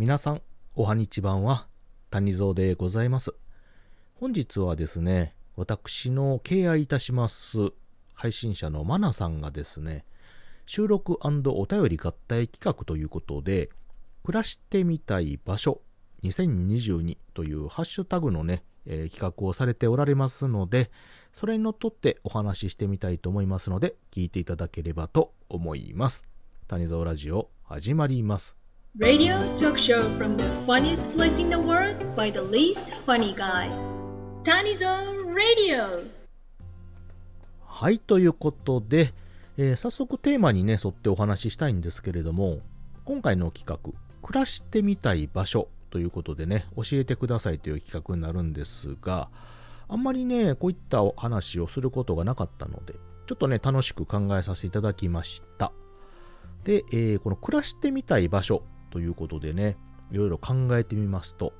皆さん、おはにちばんは、谷蔵でございます。本日はですね、私の敬愛いたします配信者のマナさんがですね、収録お便り合体企画ということで、暮らしてみたい場所2022というハッシュタグのね、えー、企画をされておられますので、それにのっとってお話ししてみたいと思いますので、聞いていただければと思います。谷蔵ラジオ始まります。Radio talk show from the funniest place in the world by the least funny guy. Tanizo Radio! はい、ということで、えー、早速テーマにね、沿ってお話ししたいんですけれども、今回の企画、暮らしてみたい場所ということでね、教えてくださいという企画になるんですが、あんまりね、こういったお話をすることがなかったので、ちょっとね、楽しく考えさせていただきました。で、えー、この暮らしてみたい場所ということでね、いろいろ考えてみますと、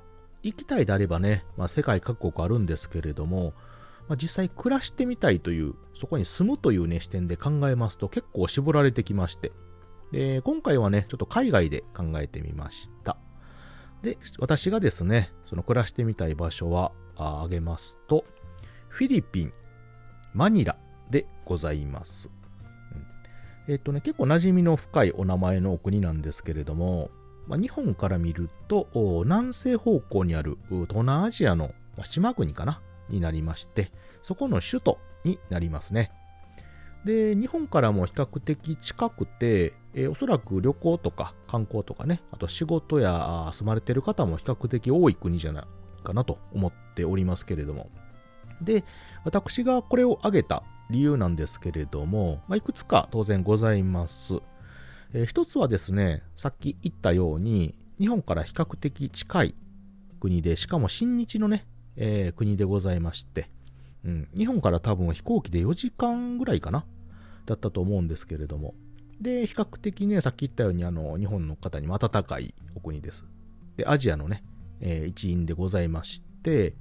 行きたいであればね、まあ、世界各国あるんですけれども、まあ、実際暮らしてみたいという、そこに住むというね、視点で考えますと結構絞られてきまして、で、今回はね、ちょっと海外で考えてみました。で、私がですね、その暮らしてみたい場所は、あげますと、フィリピン、マニラでございます。うん、えっ、とね、結構馴染みの深いお名前のお国なんですけれども、まあ、日本から見ると、南西方向にある東南アジアの島国かなになりまして、そこの首都になりますね。で、日本からも比較的近くて、えー、おそらく旅行とか観光とかね、あと仕事や住まれてる方も比較的多い国じゃないかなと思っておりますけれども。で、私がこれを挙げた理由なんですけれども、まあ、いくつか当然ございます。えー、一つはですね、さっき言ったように、日本から比較的近い国で、しかも親日のね、えー、国でございまして、うん、日本から多分飛行機で4時間ぐらいかなだったと思うんですけれども、で、比較的ね、さっき言ったように、あの、日本の方にも温かいお国です。で、アジアのね、えー、一員でございまして、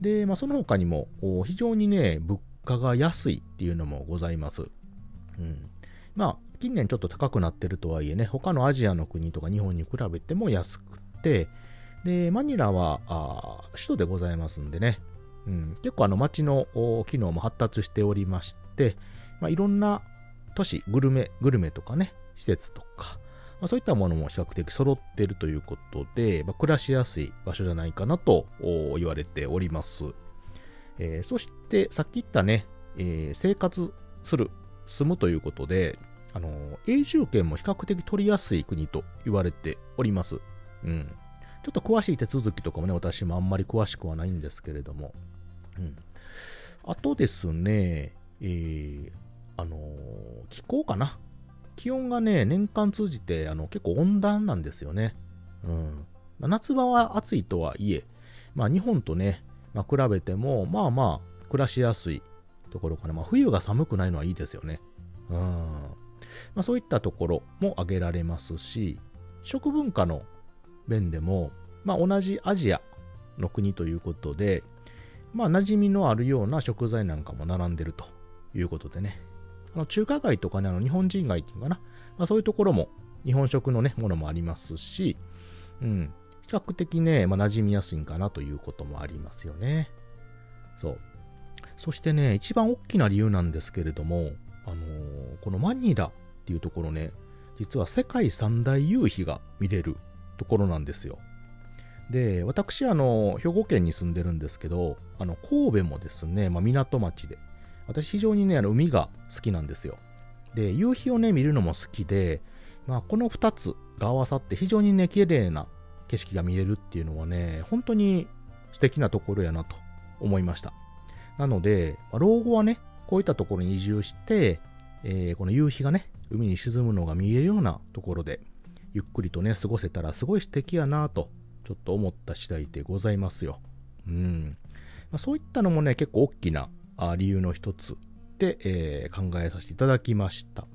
で、まあ、その他にも、非常にね、物価が安いっていうのもございます。うん。まあ、近年ちょっと高くなってるとはいえね、他のアジアの国とか日本に比べても安くて、で、マニラは、首都でございますんでね、うん、結構あの街の機能も発達しておりまして、まあ、いろんな都市、グルメ、グルメとかね、施設とか、まあ、そういったものも比較的揃ってるということで、まあ、暮らしやすい場所じゃないかなと言われております。えー、そして、さっき言ったね、えー、生活する、住むということで、あの、永住権も比較的取りやすい国と言われております。うん。ちょっと詳しい手続きとかもね、私もあんまり詳しくはないんですけれども。うん。あとですね、えー、あのー、気候かな。気温がね、年間通じてあの結構温暖なんですよね。うん。夏場は暑いとはいえ、まあ日本とね、まあ、比べても、まあまあ暮らしやすいところかな。まあ冬が寒くないのはいいですよね。うん。まあそういったところも挙げられますし、食文化の面でも、まあ同じアジアの国ということで、まあ馴染みのあるような食材なんかも並んでるということでね。あの中華街とかね、あの日本人街っていうかな、まあ、そういうところも日本食のね、ものもありますし、うん、比較的ね、まあ、馴染みやすいんかなということもありますよね。そう。そしてね、一番大きな理由なんですけれども、あのー、このマニラっていうところね、実は世界三大夕日が見れるところなんですよ。で、私、あの、兵庫県に住んでるんですけど、あの、神戸もですね、まあ、港町で、私非常にね、あの海が好きなんですよ。で、夕日をね、見るのも好きで、まあ、この2つが合わさって非常にね、綺麗な景色が見えるっていうのはね、本当に素敵なところやなと思いました。なので、まあ、老後はね、こういったところに移住して、えー、この夕日がね、海に沈むのが見えるようなところで、ゆっくりとね、過ごせたらすごい素敵やなと、ちょっと思った次第でございますよ。うん。まあ、そういったのもね、結構大きな理由の一つで、えー、考えさせていただきました。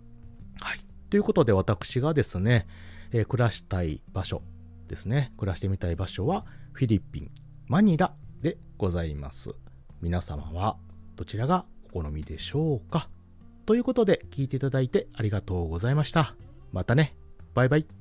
はい。ということで私がですね、えー、暮らしたい場所ですね、暮らしてみたい場所はフィリピン、マニラでございます。皆様はどちらがお好みでしょうか？ということで聞いていただいてありがとうございました。またね。バイバイ。